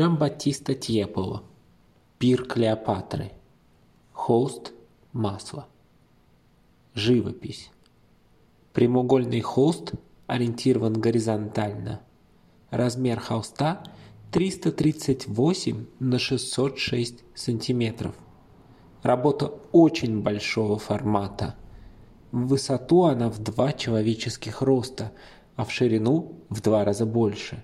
Жан-Батиста Тьеполо. Пир Клеопатры. Холст. Масло. Живопись. Прямоугольный холст ориентирован горизонтально. Размер холста 338 на 606 сантиметров. Работа очень большого формата. В высоту она в два человеческих роста, а в ширину в два раза больше.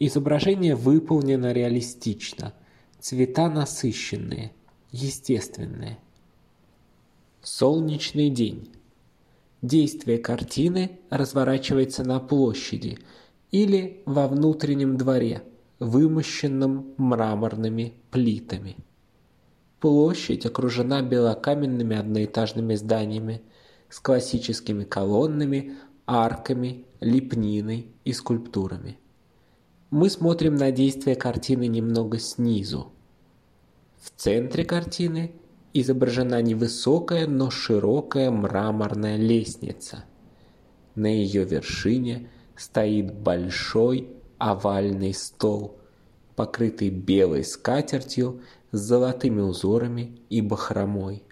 Изображение выполнено реалистично, цвета насыщенные, естественные. Солнечный день. Действие картины разворачивается на площади или во внутреннем дворе, вымощенном мраморными плитами. Площадь окружена белокаменными одноэтажными зданиями с классическими колоннами, арками, лепниной и скульптурами. Мы смотрим на действие картины немного снизу. В центре картины изображена невысокая, но широкая мраморная лестница. На ее вершине стоит большой овальный стол, покрытый белой скатертью с золотыми узорами и бахромой.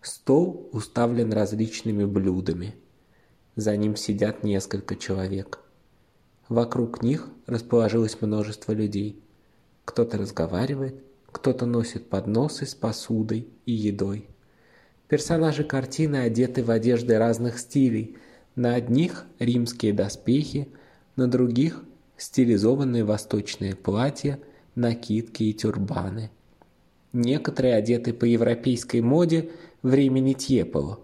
Стол уставлен различными блюдами. За ним сидят несколько человек. Вокруг них расположилось множество людей. Кто-то разговаривает, кто-то носит подносы с посудой и едой. Персонажи картины одеты в одежды разных стилей. На одних римские доспехи, на других стилизованные восточные платья, накидки и тюрбаны. Некоторые одеты по европейской моде времени Тьеполо.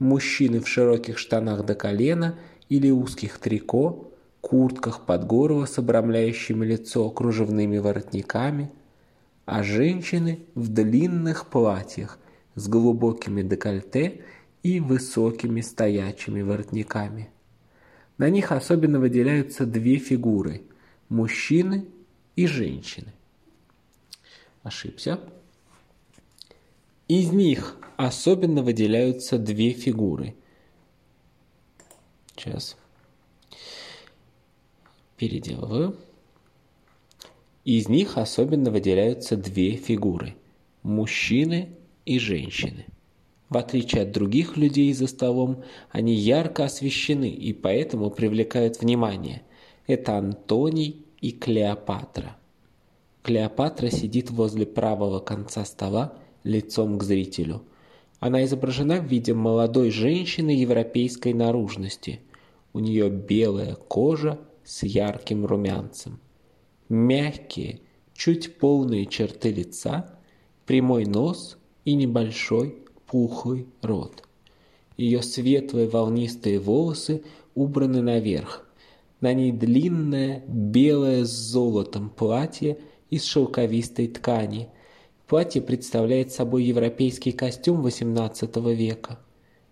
Мужчины в широких штанах до колена или узких трико, куртках под горло с обрамляющими лицо кружевными воротниками, а женщины в длинных платьях с глубокими декольте и высокими стоячими воротниками. На них особенно выделяются две фигуры – мужчины и женщины. Ошибся. Из них особенно выделяются две фигуры. Сейчас переделываю. Из них особенно выделяются две фигуры – мужчины и женщины. В отличие от других людей за столом, они ярко освещены и поэтому привлекают внимание. Это Антоний и Клеопатра. Клеопатра сидит возле правого конца стола лицом к зрителю. Она изображена в виде молодой женщины европейской наружности. У нее белая кожа с ярким румянцем. Мягкие, чуть полные черты лица, прямой нос и небольшой пухлый рот. Ее светлые волнистые волосы убраны наверх. На ней длинное, белое с золотом платье из шелковистой ткани. Платье представляет собой европейский костюм XVIII века.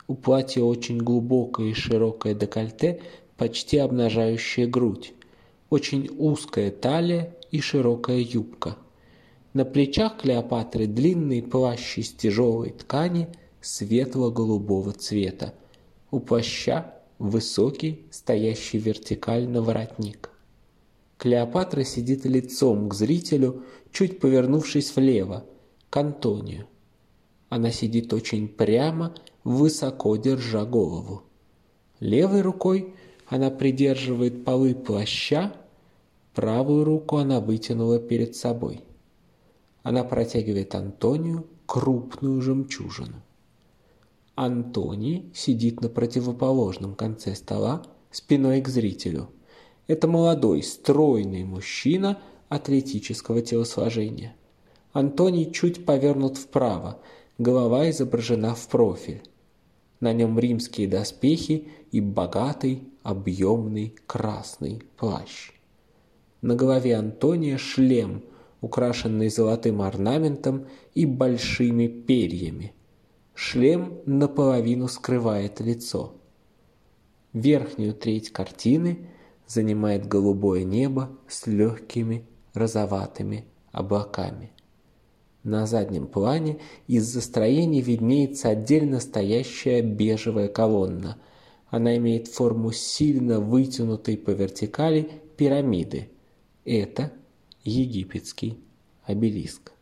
У платья очень глубокое и широкое декольте почти обнажающая грудь, очень узкая талия и широкая юбка. На плечах Клеопатры длинный плащ из тяжелой ткани светло-голубого цвета. У плаща высокий, стоящий вертикально воротник. Клеопатра сидит лицом к зрителю, чуть повернувшись влево, к Антонию. Она сидит очень прямо, высоко держа голову. Левой рукой она придерживает полы плаща, правую руку она вытянула перед собой. Она протягивает Антонию крупную жемчужину. Антоний сидит на противоположном конце стола, спиной к зрителю. Это молодой, стройный мужчина атлетического телосложения. Антоний чуть повернут вправо, голова изображена в профиль. На нем римские доспехи и богатый объемный красный плащ. На голове Антония шлем, украшенный золотым орнаментом и большими перьями. Шлем наполовину скрывает лицо. Верхнюю треть картины занимает голубое небо с легкими розоватыми облаками. На заднем плане из-за строения виднеется отдельно стоящая бежевая колонна – она имеет форму сильно вытянутой по вертикали пирамиды. Это египетский обелиск.